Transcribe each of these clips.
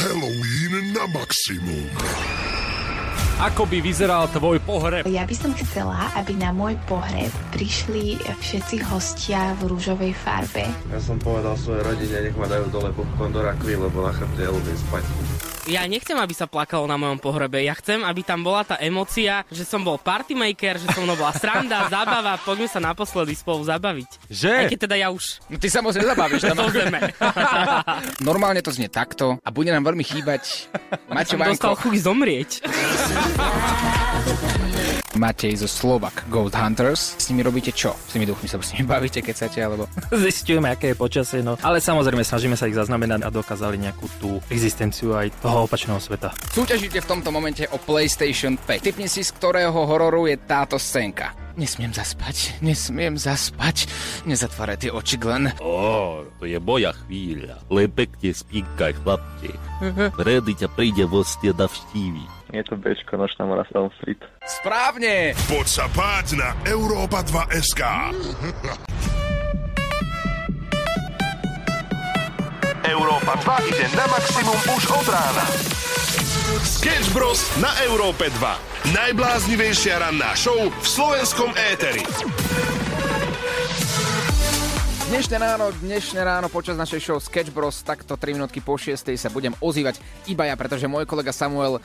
Halloween na maximum. Ako by vyzeral tvoj pohreb? Ja by som chcela, aby na môj pohreb prišli všetci hostia v rúžovej farbe. Ja som povedal svojej rodine, nech ma dajú dole popcorn do rakvy, lebo na chrbte ja ľúbim spať. Ja nechcem, aby sa plakalo na mojom pohrebe. Ja chcem, aby tam bola tá emocia, že som bol partymaker, že som mnou bola sranda, zábava, poďme sa naposledy spolu zabaviť. Že? Aj keď teda ja už. No ty sa moc nezabavíš. Zeme. Normálne to znie takto a bude nám veľmi chýbať Maťo Som dostal chuť zomrieť. Matej zo Slovak Gold Hunters. S nimi robíte čo? S tými duchmi sa s nimi bavíte, keď chcete, alebo... Zistujeme, aké je počasie, no. Ale samozrejme snažíme sa ich zaznamenať a dokázali nejakú tú existenciu aj toho opačného sveta. Súťažíte v tomto momente o PlayStation 5. Typni si, z ktorého hororu je táto scénka. Nesmiem zaspať, nesmiem zaspať. Nezatváraj tie oči, Glenn. Ó, to je moja chvíľa. Len pekne spínkaj, chlapče. Redy ťa príde vostie navštíviť. Je to Bčko, nočná mora Elm Street. Správne! Poď sa páť na Európa 2 SK. Európa 2 ide na maximum už od rána. Sketch Bros. na Európe 2. Najbláznivejšia ranná show v slovenskom éteri. Dnešné ráno, dnešné ráno počas našej show Sketch Bros takto 3 minútky po 6 sa budem ozývať iba ja, pretože môj kolega Samuel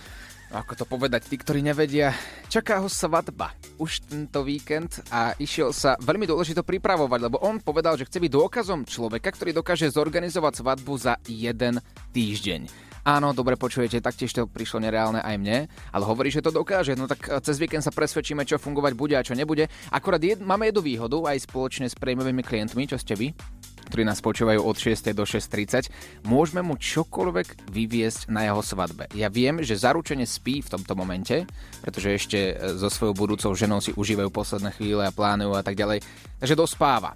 ako to povedať, tí, ktorí nevedia, čaká ho svadba už tento víkend a išiel sa veľmi dôležito pripravovať, lebo on povedal, že chce byť dôkazom človeka, ktorý dokáže zorganizovať svadbu za jeden týždeň. Áno, dobre počujete, taktiež to prišlo nereálne aj mne, ale hovorí, že to dokáže. No tak eh, cez víkend sa presvedčíme, čo fungovať bude a čo nebude. Akorát jed, máme jednu výhodu aj spoločne s prémiovými klientmi, čo ste vy, ktorí nás počúvajú od 6. do 6.30, môžeme mu čokoľvek vyviesť na jeho svadbe. Ja viem, že zaručene spí v tomto momente, pretože ešte eh, so svojou budúcou ženou si užívajú posledné chvíle a plánujú a tak ďalej, takže dospáva.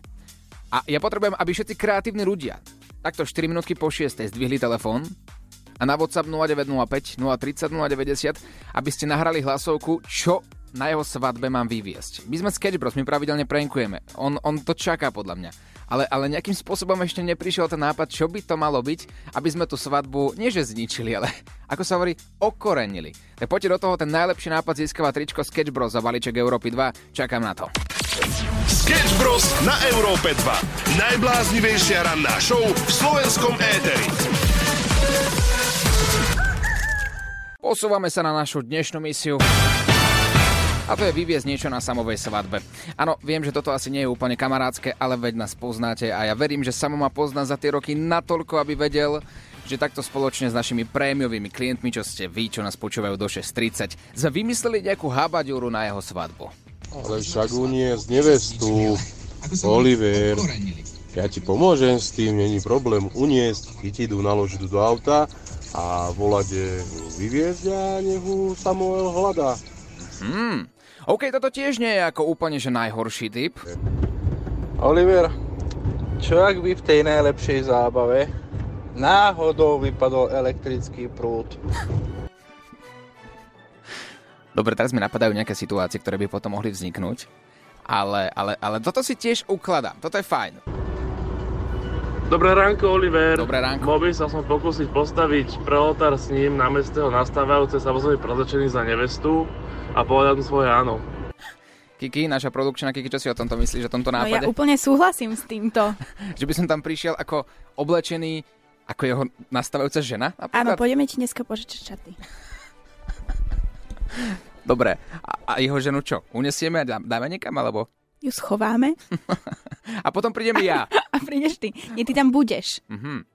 A ja potrebujem, aby všetci kreatívni ľudia takto 4 minútky po 6. zdvihli telefón a na WhatsApp 0905 030 090, aby ste nahrali hlasovku, čo na jeho svadbe mám vyviesť. My sme Sketch Bros, my pravidelne prankujeme. On, on to čaká podľa mňa. Ale, ale nejakým spôsobom ešte neprišiel ten nápad, čo by to malo byť, aby sme tú svadbu nie že zničili, ale ako sa hovorí, okorenili. Tak poďte do toho, ten najlepší nápad získava tričko Sketch Bros za balíček Európy 2. Čakám na to. Sketch Bros. na Európe 2. Najbláznivejšia ranná show v slovenskom éteri. Posúvame sa na našu dnešnú misiu. A to je vyviezť niečo na samovej svadbe. Áno, viem, že toto asi nie je úplne kamarádske, ale veď nás poznáte a ja verím, že Samo ma pozná za tie roky natoľko, aby vedel, že takto spoločne s našimi prémiovými klientmi, čo ste vy, čo nás počúvajú do 6.30, sme vymysleli nejakú habaďúru na jeho svadbu. Ale však uniesť nevestu, Oliver, ja ti pomôžem s tým, není problém uniesť, chytiť ju, naložiť do auta a volať vyviezť a nech ju Samuel hľadá. Hmm, OK, toto tiež nie je ako úplne že najhorší typ. Oliver, čo ak by v tej najlepšej zábave náhodou vypadol elektrický prúd? Dobre, teraz mi napadajú nejaké situácie, ktoré by potom mohli vzniknúť. Ale, ale, ale toto si tiež ukladám. Toto je fajn. Dobré ránko, Oliver. Dobré ránko. Mohol by sa som pokúsiť postaviť pre oltár s ním na meste ho nastávajúce samozrejme prezečený za nevestu a povedať mu svoje áno. Kiki, naša produkčná Kiki, čo si o tomto myslíš, o tomto No ja nápade? úplne súhlasím s týmto. Že by som tam prišiel ako oblečený ako jeho nastávajúca žena? Áno, Napríklad? pôjdeme ti dneska požičať čaty. Dobre. A, a jeho ženu čo? Unesieme a dá- dáme niekam, alebo? Ju schováme A potom prídem ja. a prídeš ty. Nie, ty tam budeš. Mhm.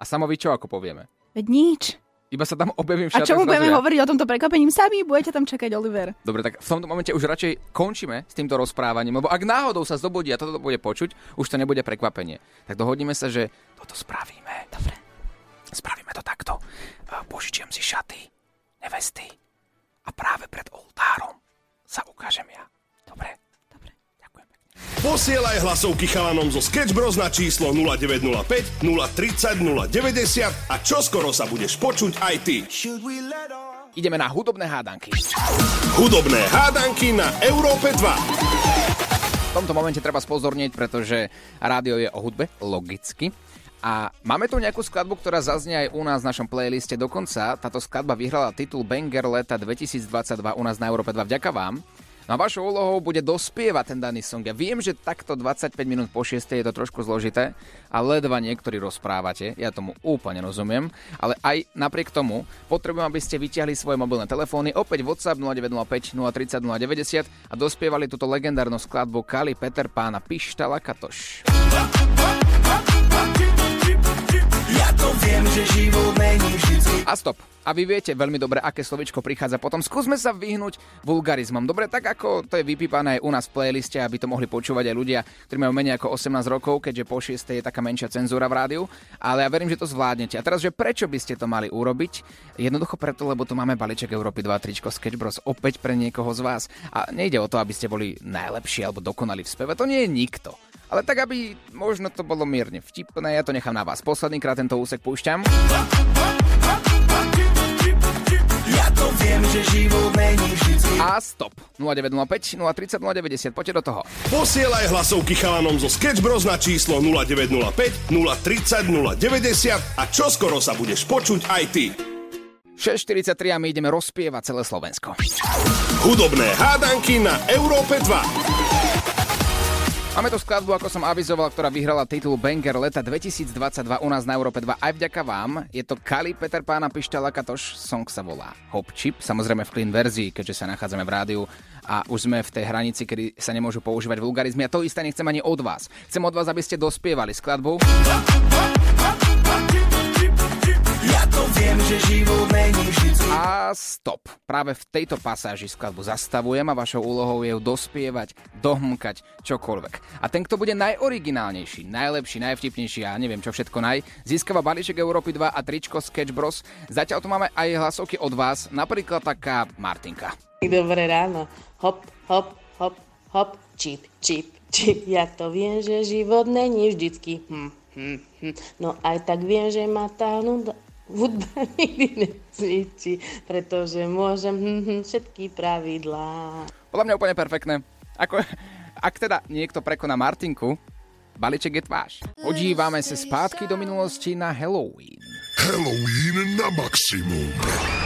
A samovi čo ako povieme? Veď nič. Iba sa tam objavím A čo mu budeme hovoriť o tomto prekvapením? Sami budete tam čakať, Oliver. Dobre, tak v tomto momente už radšej končíme s týmto rozprávaním, lebo ak náhodou sa zobudí a toto bude počuť, už to nebude prekvapenie. Tak dohodneme sa, že toto spravíme. Dobre. Spravíme to takto. E, Požičiem si šaty, nevesty a práve pred oltárom sa ukážem ja. Dobre? Posielaj hlasovky chalanom zo Sketch Bros na číslo 0905 030 090 a čoskoro sa budeš počuť aj ty. Ideme na hudobné hádanky. Hudobné hádanky na Európe 2. V tomto momente treba spozornieť, pretože rádio je o hudbe, logicky. A máme tu nejakú skladbu, ktorá zaznie aj u nás v našom playliste dokonca. Táto skladba vyhrala titul Banger leta 2022 u nás na Európe 2. Vďaka vám. No a vašou úlohou bude dospievať ten daný song. Ja viem, že takto 25 minút po 6 je to trošku zložité a ledva niektorí rozprávate, ja tomu úplne rozumiem, ale aj napriek tomu potrebujem, aby ste vyťahli svoje mobilné telefóny, opäť WhatsApp 0905 030 090 a dospievali túto legendárnu skladbu Kali Peter Pána Pištala Katoš. Ja to viem, že život není vždy A stop. A vy viete veľmi dobre, aké slovičko prichádza potom. Skúsme sa vyhnúť vulgarizmom. Dobre, tak ako to je vypípané aj u nás v playliste, aby to mohli počúvať aj ľudia, ktorí majú menej ako 18 rokov, keďže po 6 je taká menšia cenzúra v rádiu. Ale ja verím, že to zvládnete. A teraz, že prečo by ste to mali urobiť? Jednoducho preto, lebo tu máme balíček Európy 2 tričko Sketch Bros opäť pre niekoho z vás. A nejde o to, aby ste boli najlepší alebo dokonali v speve. To nie je nikto. Ale tak, aby možno to bolo mierne vtipné, ja to nechám na vás. Posledný krát tento úsek púšťam. Ja to viem, že život není vždy A stop. 0905 030 090. Poďte do toho. Posielaj hlasovky chalanom zo Sketch Bros na číslo 0905 030 090 a čoskoro sa budeš počuť aj ty. 6.43 a my ideme rozpievať celé Slovensko. Hudobné hádanky na Európe 2. Máme tu skladbu, ako som avizoval, ktorá vyhrala titul Banger leta 2022 u nás na Európe 2 aj vďaka vám. Je to Kali Peter Pána Pištala Katoš, song sa volá Hop Chip, samozrejme v clean verzii, keďže sa nachádzame v rádiu a už sme v tej hranici, kedy sa nemôžu používať vulgarizmy a to isté nechcem ani od vás. Chcem od vás, aby ste dospievali skladbu. Ja to viem, že život není A stop. Práve v tejto pasáži skladbu zastavujem a vašou úlohou je ju dospievať, dohmkať čokoľvek. A ten, kto bude najoriginálnejší, najlepší, najvtipnejší a ja neviem čo všetko naj, získava balíček Európy 2 a tričko Sketch Bros. Zatiaľ tu máme aj hlasovky od vás, napríklad taká Martinka. Dobré ráno. Hop, hop, hop, hop, čip, čip, čip. Ja to viem, že život není vždycky. Hm, hm, hm. No aj tak viem, že ma tá nuda hudba nikdy necvičí, pretože môžem hm, hm, všetky pravidlá. Podľa mňa úplne perfektné. Ako, ak teda niekto prekoná Martinku, balíček je tváš. Odívame sa zpátky do minulosti na Halloween. Halloween na maximum.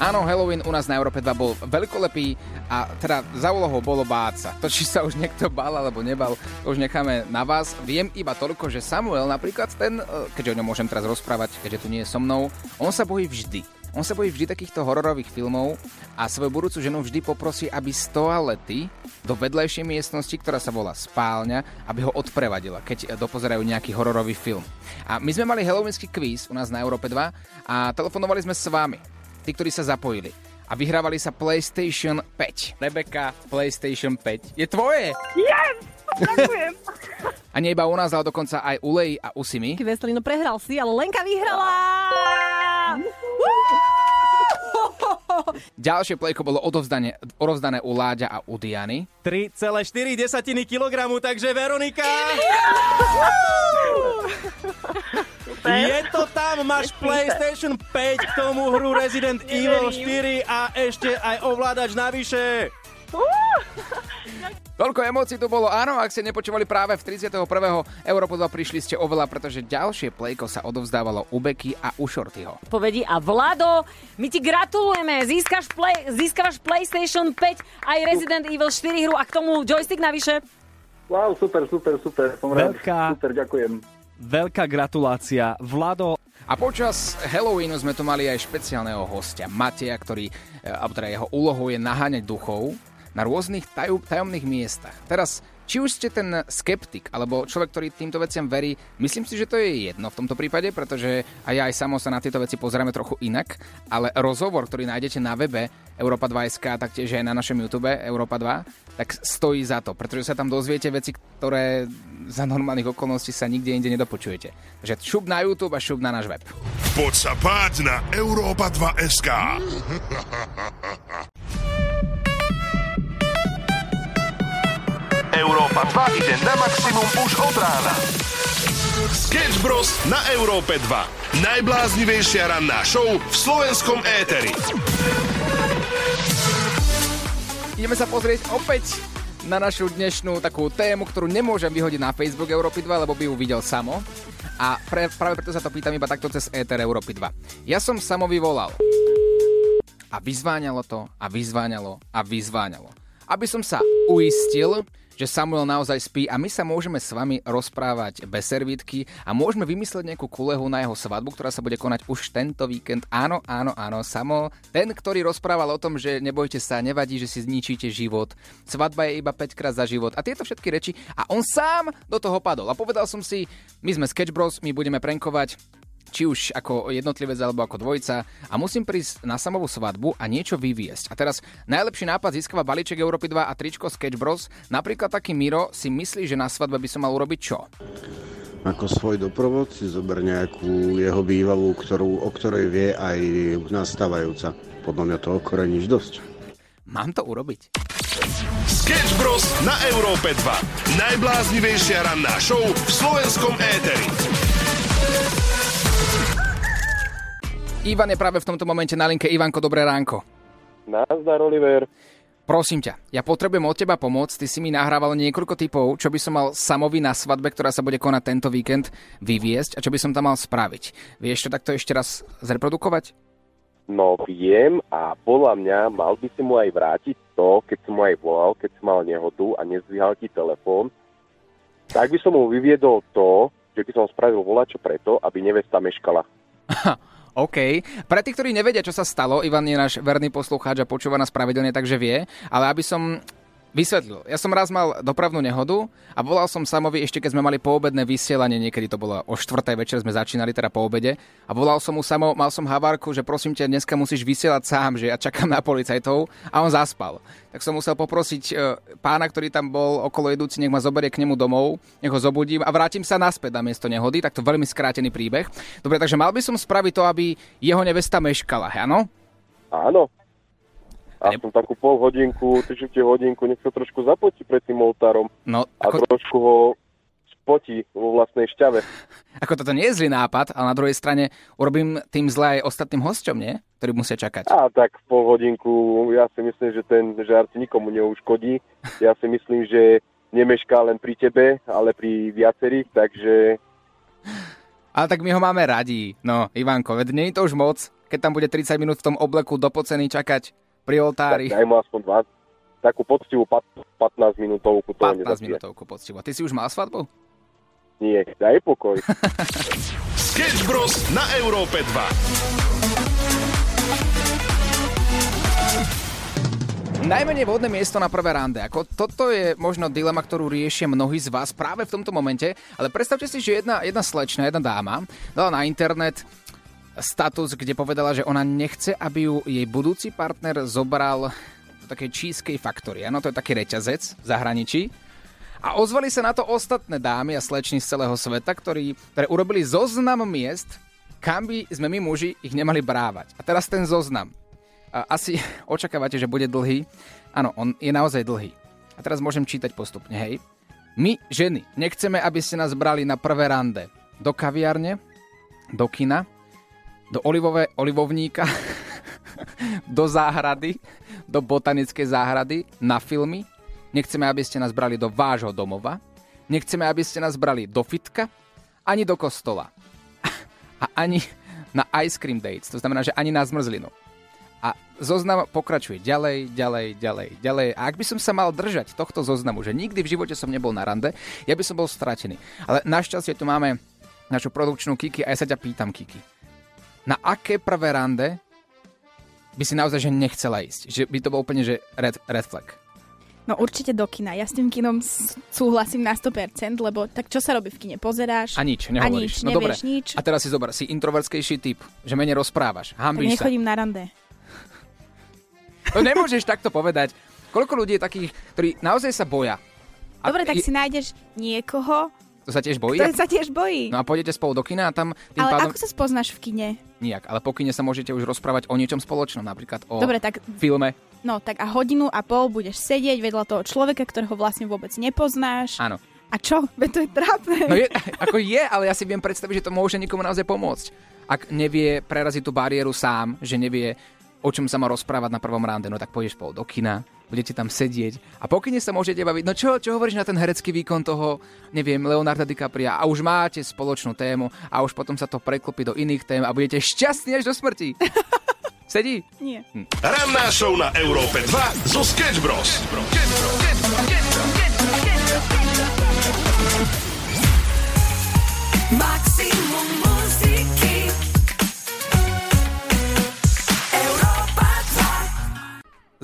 Áno, Halloween u nás na Európe 2 bol veľkolepý a teda za úlohou bolo báť sa. To, či sa už niekto bál alebo nebal, to už necháme na vás. Viem iba toľko, že Samuel napríklad ten, e, keďže o ňom môžem teraz rozprávať, keďže tu nie je so mnou, on sa bojí vždy. On sa bojí vždy takýchto hororových filmov a svoju budúcu ženu vždy poprosí, aby z toalety do vedlejšej miestnosti, ktorá sa volá spálňa, aby ho odprevadila, keď dopozerajú nejaký hororový film. A my sme mali halloweenský kvíz u nás na Európe 2 a telefonovali sme s vami tí, ktorí sa zapojili. A vyhrávali sa PlayStation 5. Rebeka, PlayStation 5 je tvoje! Yes! Ďakujem. A nie iba u nás, ale dokonca aj u Lej a u Simi. Veselino prehral si, ale Lenka vyhrala! Ďalšie plejko bolo odovzdané, odovzdané u Láďa a u Diany. 3,4 desatiny kilogramu, takže Veronika... Je to tam, máš PlayStation 5 k tomu hru Resident Evil 4 a ešte aj ovládač navyše. Toľko emócií tu bolo, áno, ak ste nepočúvali práve v 31. Európu 2 prišli ste oveľa, pretože ďalšie plejko sa odovzdávalo u Beky a u Shortyho. Povedi a Vlado, my ti gratulujeme, získaš play, získaš PlayStation 5 aj Resident Evil 4 hru a k tomu joystick navyše. Wow, super, super, super, som rád. Super, ďakujem. Veľká gratulácia. Vlado, A počas Halloweenu sme tu mali aj špeciálneho hostia, Mateja, ktorý, e, alebo teda jeho úlohou je naháňať duchov na rôznych tajomných miestach. Teraz, či už ste ten skeptik, alebo človek, ktorý týmto veciam verí, myslím si, že to je jedno v tomto prípade, pretože aj ja aj samo sa na tieto veci pozeráme trochu inak, ale rozhovor, ktorý nájdete na webe Europa 2.sk, taktiež aj na našom YouTube Europa 2, tak stojí za to, pretože sa tam dozviete veci, ktoré za normálnych okolností sa nikde inde nedopočujete. Takže šup na YouTube a šup na náš web. Poď sa páť na Európa 2 Európa 2 ide na maximum už od rána. Sketch Bros. na Európe 2. Najbláznivejšia ranná show v slovenskom éteri. Ideme sa pozrieť opäť na našu dnešnú takú tému, ktorú nemôžem vyhodiť na Facebook Európy 2, lebo by ju videl samo. A pre, práve preto sa to pýtam iba takto cez ETR Európy 2. Ja som samo vyvolal. A vyzváňalo to, a vyzváňalo, a vyzváňalo. Aby som sa uistil, že Samuel naozaj spí a my sa môžeme s vami rozprávať bez servítky a môžeme vymyslieť nejakú kulehu na jeho svadbu, ktorá sa bude konať už tento víkend. Áno, áno, áno, Samo, ten, ktorý rozprával o tom, že nebojte sa, nevadí, že si zničíte život. Svadba je iba 5 krát za život a tieto všetky reči a on sám do toho padol. A povedal som si, my sme Sketch Bros, my budeme prankovať či už ako jednotlivec alebo ako dvojica a musím prísť na samovú svadbu a niečo vyviesť. A teraz najlepší nápad získava balíček Európy 2 a tričko Sketch Bros. Napríklad taký Miro si myslí, že na svadbe by som mal urobiť čo? Ako svoj doprovod si zober nejakú jeho bývalú, ktorú, o ktorej vie aj nastávajúca. Podľa mňa to okoreníš dosť. Mám to urobiť. Sketch Bros. na Európe 2. Najbláznivejšia ranná show v slovenskom éteri. Ivan je práve v tomto momente na linke. Ivanko, dobré ránko. Nazdar, Oliver. Prosím ťa, ja potrebujem od teba pomôcť. Ty si mi nahrával niekoľko typov, čo by som mal samovi na svadbe, ktorá sa bude konať tento víkend, vyviesť a čo by som tam mal spraviť. Vieš to takto ešte raz zreprodukovať? No viem a podľa mňa mal by si mu aj vrátiť to, keď som mu aj volal, keď som mal nehodu a nezdvíhal ti telefón, tak by som mu vyviedol to, že by som spravil volačo preto, aby nevesta meškala. OK. Pre tých, ktorí nevedia, čo sa stalo, Ivan je náš verný poslucháč a počúva nás pravidelne, takže vie. Ale aby som Vysvetlil. Ja som raz mal dopravnú nehodu a volal som Samovi ešte keď sme mali poobedné vysielanie, niekedy to bolo o 4. večer sme začínali, teda po obede. A volal som mu Samo, mal som havárku, že prosím ťa, dneska musíš vysielať sám, že ja čakám na policajtov a on zaspal. Tak som musel poprosiť e, pána, ktorý tam bol okolo jedúci, nech ma zoberie k nemu domov, nech ho zobudím a vrátim sa naspäť na miesto nehody. Tak to veľmi skrátený príbeh. Dobre, takže mal by som spraviť to, aby jeho nevesta meškala, áno? Áno. A som takú pol hodinku, tri hodinku, nech sa trošku zapotí pred tým oltárom. No, A trošku ho spotí vo vlastnej šťave. Ako toto nie je zlý nápad, ale na druhej strane urobím tým zle aj ostatným hosťom, nie? Ktorí musia čakať. A tak pol hodinku, ja si myslím, že ten žart nikomu neuškodí. Ja si myslím, že nemešká len pri tebe, ale pri viacerých, takže... Ale tak my ho máme radi. No, Ivanko, veď nie je to už moc, keď tam bude 30 minút v tom obleku dopocený čakať pri oltári. Tak daj mu aspoň 20, takú poctivú 15 minútovku. 15 minútovku poctivú. Ty si už mal svadbu? Nie, daj pokoj. Sketch Bros. na Európe 2. Najmenej vhodné miesto na prvé rande. Ako toto je možno dilema, ktorú riešia mnohí z vás práve v tomto momente, ale predstavte si, že jedna, jedna slečna, jedna dáma dala na internet status, kde povedala, že ona nechce, aby ju jej budúci partner zobral do takej Cheesecake Factory. Áno, to je taký reťazec v zahraničí. A ozvali sa na to ostatné dámy a slečny z celého sveta, ktorí, ktoré urobili zoznam miest, kam by sme my muži ich nemali brávať. A teraz ten zoznam. Asi očakávate, že bude dlhý. Áno, on je naozaj dlhý. A teraz môžem čítať postupne, hej. My, ženy, nechceme, aby ste nás brali na prvé rande do kaviarne, do kina, do olivové, olivovníka, do záhrady, do botanickej záhrady, na filmy. Nechceme, aby ste nás brali do vášho domova. Nechceme, aby ste nás brali do fitka, ani do kostola. A ani na ice cream dates, to znamená, že ani na zmrzlinu. A zoznam pokračuje ďalej, ďalej, ďalej, ďalej. A ak by som sa mal držať tohto zoznamu, že nikdy v živote som nebol na rande, ja by som bol stratený. Ale našťastie tu máme našu produkčnú Kiki a ja sa ťa pýtam, Kiki. Na aké prvé rande by si naozaj že nechcela ísť? Že by to bol úplne že red, red flag. No určite do kina. Ja s tým kinom súhlasím na 100%, lebo tak čo sa robí v kine? Pozeráš? A nič, nehovoríš. A nič, no dobre. nič. A teraz si zober, si introvertskejší typ, že menej rozprávaš, hambíš tak nechodím sa. na rande. To nemôžeš takto povedať. Koľko ľudí je takých, ktorí naozaj sa boja? A Dobre, tak si nájdeš niekoho, to sa tiež bojí? To sa tiež bojí. No a pôjdete spolu do kina a tam tým ale pádom... ako sa spoznáš v kine? Nijak, ale po kine sa môžete už rozprávať o niečom spoločnom, napríklad o Dobre, tak... filme. No, tak a hodinu a pol budeš sedieť vedľa toho človeka, ktorého vlastne vôbec nepoznáš. Áno. A čo? Veď to je trápne. No je, ako je, ale ja si viem predstaviť, že to môže niekomu naozaj pomôcť. Ak nevie preraziť tú bariéru sám, že nevie o čom sa má rozprávať na prvom rande, no tak pôjdeš spolu do kina, budete tam sedieť a po kine sa môžete baviť, no čo, čo hovoríš na ten herecký výkon toho, neviem, Leonarda DiCapria a už máte spoločnú tému a už potom sa to preklopí do iných tém a budete šťastní až do smrti. Sedí? Nie. Hm. Ranná show na Európe 2 zo Sketch Bros. Maximum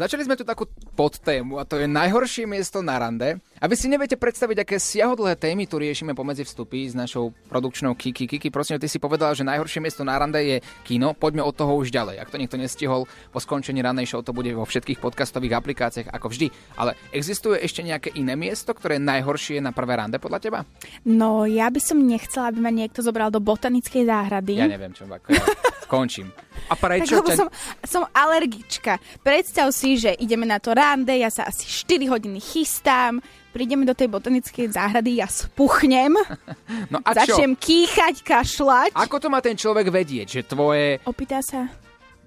Začali sme tu takú podtému a to je najhoršie miesto na rande. A vy si neviete predstaviť, aké siahodlhé témy tu riešime pomedzi vstupy s našou produkčnou Kiki. Kiki, prosím, ty si povedala, že najhoršie miesto na rande je kino. Poďme od toho už ďalej. Ak to niekto nestihol, po skončení rannej show to bude vo všetkých podcastových aplikáciách ako vždy. Ale existuje ešte nejaké iné miesto, ktoré je najhoršie na prvé rande podľa teba? No, ja by som nechcela, aby ma niekto zobral do botanickej záhrady. Ja neviem, čo ako ja končím. A prečo Tak, lebo som, som alergička. Predstav si, že ideme na to rande, ja sa asi 4 hodiny chystám, prídeme do tej botanickej záhrady, ja spuchnem, No a čo? začnem kýchať, kašľať. Ako to má ten človek vedieť, že tvoje... Opýta sa.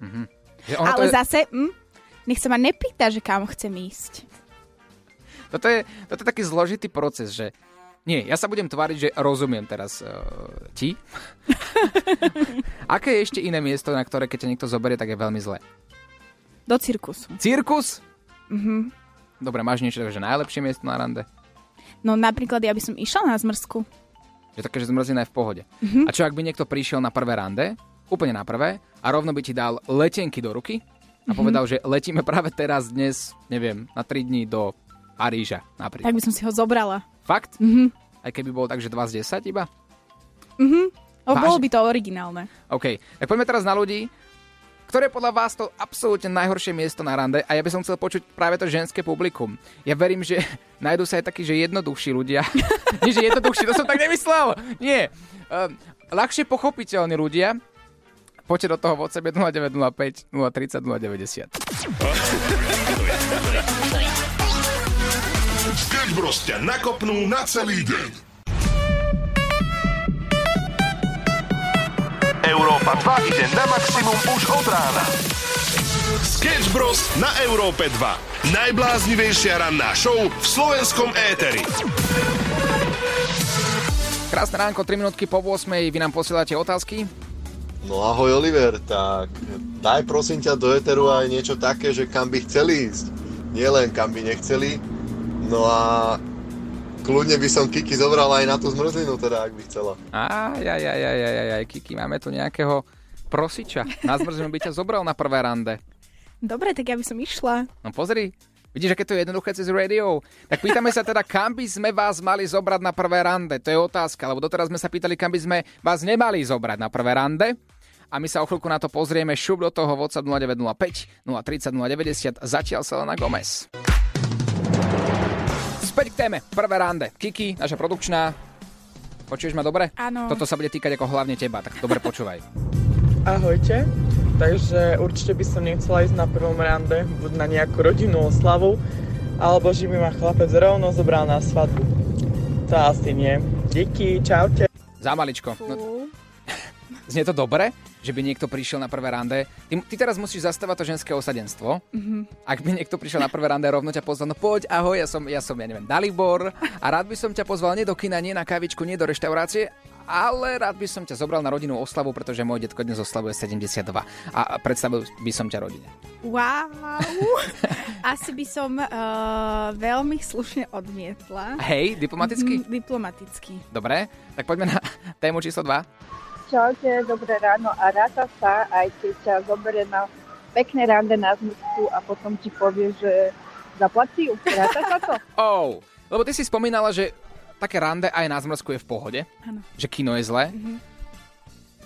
Mhm. Že ono Ale to je... zase, hm, nech sa ma nepýta, že kam chcem ísť. Toto je, toto je taký zložitý proces, že nie, ja sa budem tváriť, že rozumiem teraz uh, ti. Aké je ešte iné miesto, na ktoré keď ťa niekto zoberie, tak je veľmi zlé? Do cirkusu. Cirkus? Mhm. Dobre, máš niečo, že najlepšie miesto na rande? No napríklad ja by som išla na zmrzku. Že také, že zmrzlina je v pohode. Mhm. A čo ak by niekto prišiel na prvé rande, úplne na prvé, a rovno by ti dal letenky do ruky a Mhm. povedal, že letíme práve teraz, dnes, neviem, na 3 dní do Paríža napríklad. Tak by som si ho zobrala. Fakt? Mhm. Aj keby bol tak, že 2 z 10 iba? Mhm. O, bolo by to originálne. OK, tak poďme teraz na ľudí, ktoré je podľa vás to absolútne najhoršie miesto na rande a ja by som chcel počuť práve to ženské publikum. Ja verím, že nájdú sa aj takí, že jednoduchší ľudia. Nie, že jednoduchší, to som tak nemyslel. Nie. Um, ľahšie pochopiteľní ľudia. Poďte do toho v sebe 0905 030 090. Sketch Bros ťa nakopnú na celý deň. Európa 2 ide na maximum už od rána. Sketch Bros na Európe 2. Najbláznivejšia ranná show v slovenskom éteri. Krásne ránko, 3 minútky po 8. Vy nám posielate otázky. No ahoj Oliver, tak daj prosím ťa do Eteru aj niečo také, že kam by chceli ísť. Nie len kam by nechceli. No a kľudne by som Kiki zobral aj na tú zmrzlinu, teda ak by chcela. Aj, aj, aj, aj, aj, aj, aj, Kiki, máme tu nejakého prosiča. Na zmrzlinu by ťa zobral na prvé rande. Dobre, tak ja by som išla. No pozri, vidíš, aké to je jednoduché cez radio. Tak pýtame sa teda, kam by sme vás mali zobrať na prvé rande. To je otázka, lebo doteraz sme sa pýtali, kam by sme vás nemali zobrať na prvé rande. A my sa o chvíľku na to pozrieme. Šup do toho WhatsApp 0905 030 090. Zatiaľ Selena Gomez. Späť k téme. Prvé rande. Kiki, naša produkčná. Počuješ ma dobre? Áno. Toto sa bude týkať ako hlavne teba, tak dobre počúvaj. Ahojte. Takže určite by som nechcela ísť na prvom rande, buď na nejakú rodinnú oslavu, alebo že by ma chlapec rovno zobral na svadbu. To asi nie. Díky, čaute. Za maličko. No, znie to dobre, že by niekto prišiel na prvé rande. Ty, ty teraz musíš zastávať to ženské osadenstvo. Mhm. Ak by niekto prišiel na prvé rande a rovno ťa pozval, no poď, ahoj, ja som, ja som, ja neviem, Dalibor a rád by som ťa pozval nie do kina, nie na kávičku, nie do reštaurácie, ale rád by som ťa zobral na rodinnú oslavu, pretože môj detko dnes oslavuje 72 a predstavil by som ťa rodine. Wow. Asi by som uh, veľmi slušne odmietla. Hej, diplomaticky? Mhm, diplomaticky. Dobre, tak poďme na tému číslo 2. Čaute, dobré ráno a ráta sa, aj keď ťa zoberie na pekné rande na zmysku a potom ti povie, že zaplatí ju. Ráta sa to? Oh, lebo ty si spomínala, že také rande aj na zmrzku je v pohode, Áno. že kino je zlé. Mhm.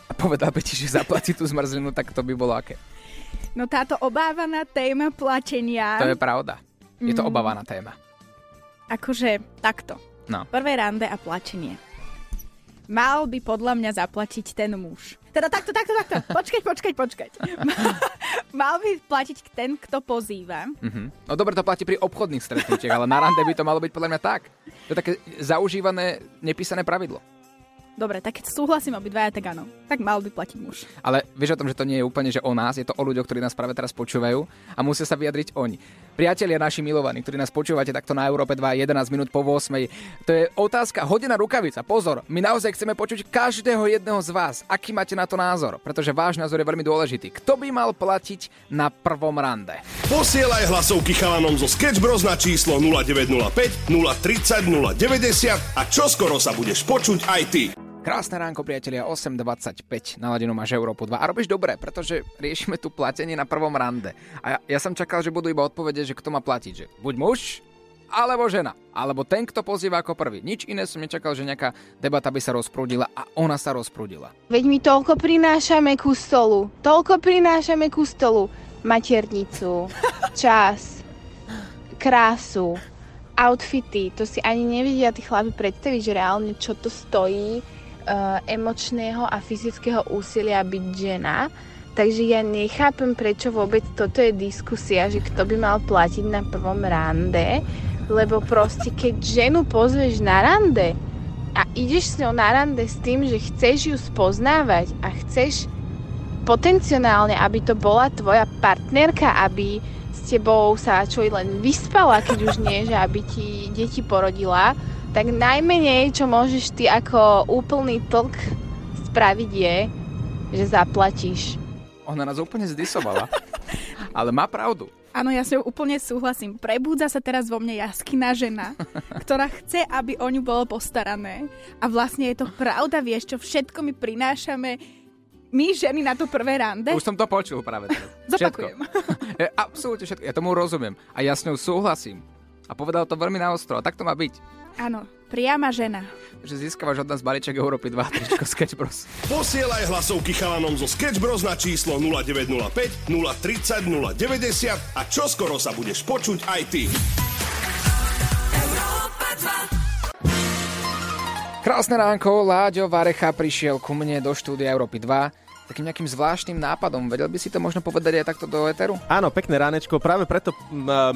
A povedal by ti, že zaplatí tú zmrzlinu, tak to by bolo aké. No táto obávaná téma platenia. To je pravda. Je to Mm. obávaná téma. Akože takto. No. Prvé rande a plačenie. Mal by podľa mňa zaplatiť ten muž. Teda takto, takto, takto. Počkať, počkať, počkať. Mal by platiť ten, kto pozýva. Mhm. No dobre, to platí pri obchodných stretnutiach, ale na rande by to malo byť podľa mňa tak. To je také zaužívané, nepísané pravidlo. Dobre, tak keď súhlasím obidvaja, tak áno. Tak mal by platiť muž. Ale vieš o tom, že to nie je úplne že o nás, je to o ľuďoch, ktorí nás práve teraz počúvajú a musia sa vyjadriť oni. Priatelia naši milovaní, ktorí nás počúvate takto na Európe 2, 11 minút po 8. To je otázka hodina rukavica. Pozor, my naozaj chceme počuť každého jedného z vás. Aký máte na to názor? Pretože váš názor je veľmi dôležitý. Kto by mal platiť na prvom rande? Posielaj hlasovky chalanom zo Sketch Bros na číslo 0905 030 090 a čoskoro sa budeš počuť aj ty. Krásne ránko, priatelia, 8.25, naladenú máš Európu 2. A robíš dobre, pretože riešime tu platenie na prvom rande. A ja, ja som čakal, že budú iba odpovede, že kto má platiť, že buď muž, alebo žena, alebo ten, kto pozýva ako prvý. Nič iné som nečakal, že nejaká debata by sa rozprúdila a ona sa rozprúdila. Veď my toľko prinášame ku stolu. Toľko prinášame ku stolu. Maternicu, čas, krásu, outfity. To si ani nevedia tí chlapi predstaviť, že reálne čo to stojí emočného a fyzického úsilia byť žena. Takže ja nechápem, prečo vôbec toto je diskusia, že kto by mal platiť na prvom rande, lebo proste keď ženu pozveš na rande a ideš s ňou na rande s tým, že chceš ju spoznávať a chceš potenciálne, aby to bola tvoja partnerka, aby s tebou sa čo len vyspala, keď už nie, že aby ti deti porodila, tak najmenej, čo môžeš ty ako úplný tlk spraviť je, že zaplatíš. Ona nás úplne zdisovala. Ale má pravdu. Áno, ja s ňou úplne súhlasím. Prebúdza sa teraz vo mne jaskyná žena, ktorá chce, aby o ňu bolo postarané. A vlastne je to pravda, vieš čo, všetko my prinášame my ženy na to prvé rande. Už som to počul práve teraz. Zopakujem. Všetko. E, absolútne všetko. Ja tomu rozumiem. A ja s ňou súhlasím. A povedal to veľmi naostro. A tak to má byť. Áno, priama žena. Že získavaš od nás balíček Európy 2 tričko Sketch Bros. Posielaj hlasovky chalanom zo Sketch Bros na číslo 0905 030 090 a čoskoro sa budeš počuť aj ty. Krásne ránko, Láďo Varecha prišiel ku mne do štúdia Európy 2 takým nejakým zvláštnym nápadom. Vedel by si to možno povedať aj takto do Eteru? Áno, pekné ránečko. Práve preto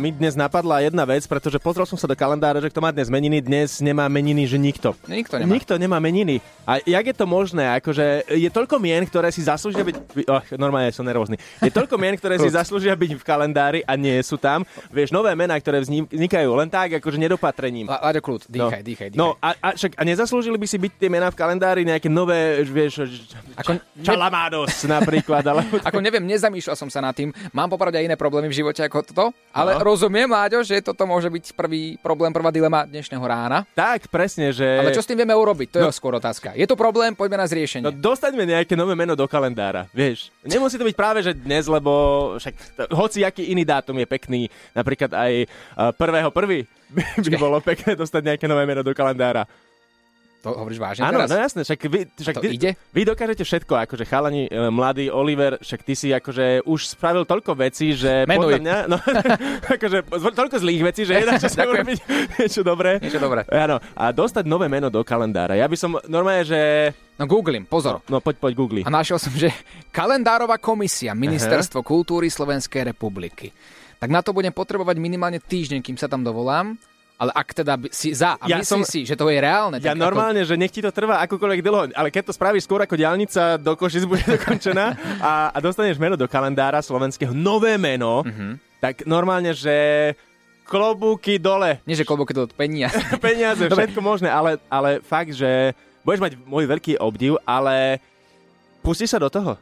mi dnes napadla jedna vec, pretože pozrel som sa do kalendára, že kto má dnes meniny, dnes nemá meniny, že nikto. Nikto nemá. Nikto nemá meniny. A jak je to možné? Akože je toľko mien, ktoré si zaslúžia byť... Oh, normálne som nervózny. Je toľko mien, ktoré si zaslúžia byť v kalendári a nie sú tam. Vieš, nové mená, ktoré vznikajú len tak, akože nedopatrením. Láďo kľud, dýchaj, no. dýchaj, dýchaj. No a, a, však, a nezaslúžili by si byť tie mená v kalendári nejaké nové, vieš, Ako, Čalamados napríklad. Ale... Ako neviem, nezamýšľal som sa nad tým. Mám popravde aj iné problémy v živote ako toto, ale No. rozumiem, Láďo, že toto môže byť prvý problém, prvá dilema dnešného rána. Tak, presne, že... Ale čo s tým vieme urobiť? To je skôr otázka. Je to problém, poďme na zriešenie. No dostaňme nejaké nové meno do kalendára, vieš. Nemusí to byť práve, že dnes, lebo však t- hoci aký iný dátum je pekný, napríklad aj uh, prvého prvý by bolo pekné dostať nejaké nové meno do kalendára. To hovoríš vážne Áno, teraz? no jasné, však vy, však To vy, ide? vy dokážete všetko, akože chalani, e, mladý Oliver, však ty si akože už spravil toľko vecí, že Menuj. podľa mňa, no, akože toľko zlých vecí, že je na čo sa urobiť niečo dobré. Niečo dobré. Áno, a dostať nové meno do kalendára. Ja by som normálne, že... No googlím, pozor. No, poď, poď googli. A našiel som, že kalendárová komisia Ministerstvo kultúry Slovenskej republiky. Tak na to budem potrebovať minimálne týždeň, kým sa tam dovolám. Ale ak teda by si za a Ja myslíš som- si, že to je reálne, Ja normálne, že nech ti to trvá akokoľvek dlho, ale keď to spravíš skôr ako diálnica do Košic bude dokončená a, a dostaneš meno do kalendára slovenského, nové meno, Mhm. tak normálne, že klobúky dole. Nie, že klobúky dole, peniaze. Peniaze, všetko možné, ale, ale fakt, že budeš mať môj veľký obdiv, ale pusti sa do toho.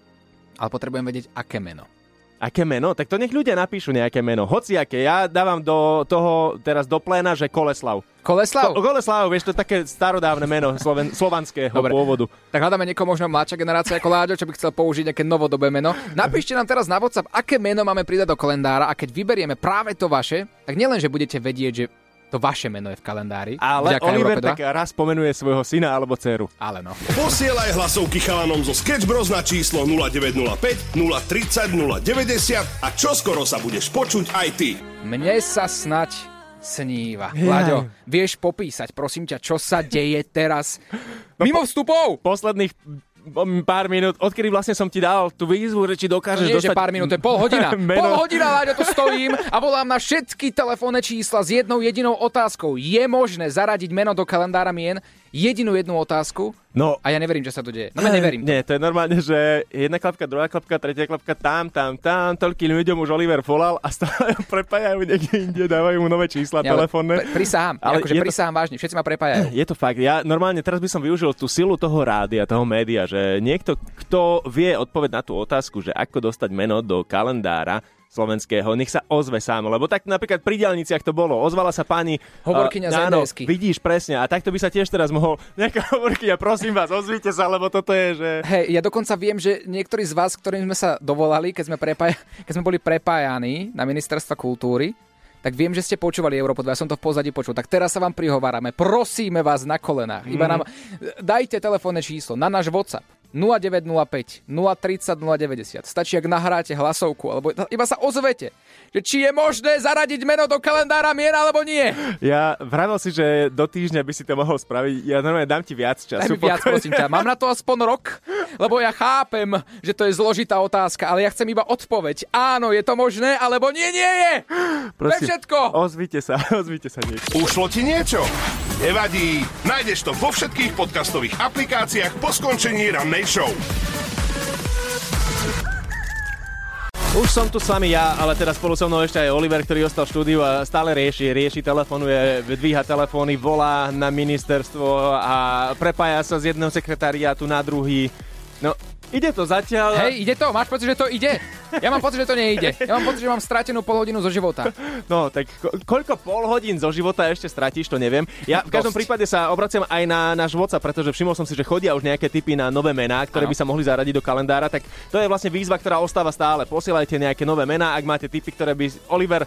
Ale potrebujem vedieť, aké meno. Aké meno? Tak to nech ľudia napíšu nejaké meno. Hoci aké. Ja dávam do toho teraz do pléna, že Koleslav. Koleslav? Ko- Koleslav, vieš, to je také starodávne meno sloven- slovanského Dobre. pôvodu. Tak hľadáme niekoho možno mladšia generácia ako Láďo, čo by chcel použiť nejaké novodobé meno. Napíšte nám teraz na WhatsApp, aké meno máme pridať do kalendára a keď vyberieme práve to vaše, tak nielen, že budete vedieť, že to vaše meno je v kalendári. Ale vďaka Oliver Európe 2, tak raz pomenuje svojho syna alebo dceru. Ale no. Posielaj hlasovky chalanom zo Sketch Bros na číslo 0905 030 090 a čoskoro sa budeš počuť aj ty. Mne sa snať sníva. Láďo, vieš popísať, prosím ťa, čo sa deje teraz? Mimo vstupov! Posledných pár minút, odkedy vlastne som ti dal tú výzvu, že či To dokážeš nie, že dostať... pár minút, to je pol hodina. Meno. Pol hodina, Láďo, tu stojím a volám na všetky telefónne čísla s jednou jedinou otázkou. Je možné zaradiť meno do kalendára mien? Jedinú jednu otázku No. a ja neverím, že sa to deje. No ja neverím. Nie, to je normálne, že jedna klapka, druhá klapka, tretia klapka, tam, tam, tam, toľkým ľuďom už Oliver volal a stále prepájajú niekde inde, dávajú mu nové čísla Ja, telefónne. pri- Prisahám, Ale akože je to- prisahám vážne, všetci ma prepájajú. Je to fakt. Ja normálne teraz by som využil tú silu toho rádia, toho média, že niekto, kto vie odpoveď na tú otázku, že ako dostať meno do kalendára slovenského, nech sa ozve sám, lebo tak napríklad pri diálniciach to bolo. Ozvala sa pani... Hovorkyňa eh, áno. Vidíš, presne. A takto by sa tiež teraz mohol... Nejaká hovorkyňa, prosím vás, ozvite sa, lebo toto je, že... Hej, ja dokonca viem, že niektorí z vás, ktorým sme sa dovolali, keď sme, prepája- keď sme boli prepájaní na ministerstva kultúry, tak viem, že ste počúvali Európo 2, ja som to v pozadí počul. Tak teraz sa vám prihovárame, prosíme vás na kolenách. Iba Mhm. nám dajte telefónne číslo na náš WhatsApp 0905 030 090. Stačí, ak nahráte hlasovku, alebo iba sa ozvete, že či je možné zaradiť meno do kalendára mier alebo nie. Ja vravel si, že do týždňa by si to mohol spraviť. Ja normálne dám ti viac času. Daj mi viac, prosím ťa. Mám na to aspoň rok, lebo ja chápem, že to je zložitá otázka, ale ja chcem iba odpoveď. Áno, je to možné, alebo nie, nie je. To je všetko. Ozvite sa, ozvite sa niečo. Ušlo ti niečo? Nevadí, nájdeš to vo všetkých podcastových aplikáciách po skončení rannej show. Už som tu s vami ja, ale teraz spolu so mnou ešte aj Oliver, ktorý ostal v štúdiu a stále rieši, rieši, telefonuje, dvíha telefóny, volá na ministerstvo a prepája sa z jedného sekretariátu na druhý. No, ide to zatiaľ. Hej, ide to? Máš pocit, že to ide? Ja mám pocit, že to nejde. Ja mám pocit, že mám stratenú pol hodinu zo života. No, tak ko- koľko pol hodín zo života ešte stratíš, to neviem. Ja v každom Dosť. prípade sa obraciam aj na náš WhatsApp, pretože všimol som si, že chodia už nejaké typy na nové mená, ktoré Áno. by sa mohli zaradiť do kalendára, tak to je vlastne výzva, ktorá ostáva stále. Posielajte nejaké nové mená, ak máte typy, ktoré by Oliver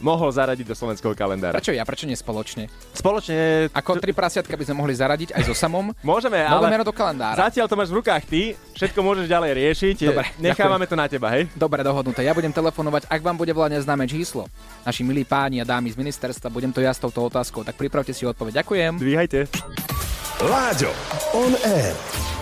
mohol zaradiť do slovenského kalendára. Prečo ja? Prečo nie spoločne? Spoločne... Ako tri prasiatka by sme mohli zaradiť aj so samom. Môžeme, Nové ale meno do kalendára. zatiaľ to máš v rukách ty, všetko môžeš ďalej riešiť. Dobre, Nechávame ďakujem. to na teba, hej? Dobre, dohodnuté. Ja budem telefonovať, ak vám bude volať neznáme číslo. Naši milí páni a dámy z ministerstva, budem to ja s touto otázkou, tak pripravte si odpoveď. Ďakujem. Dvíhajte. Láďo, on air.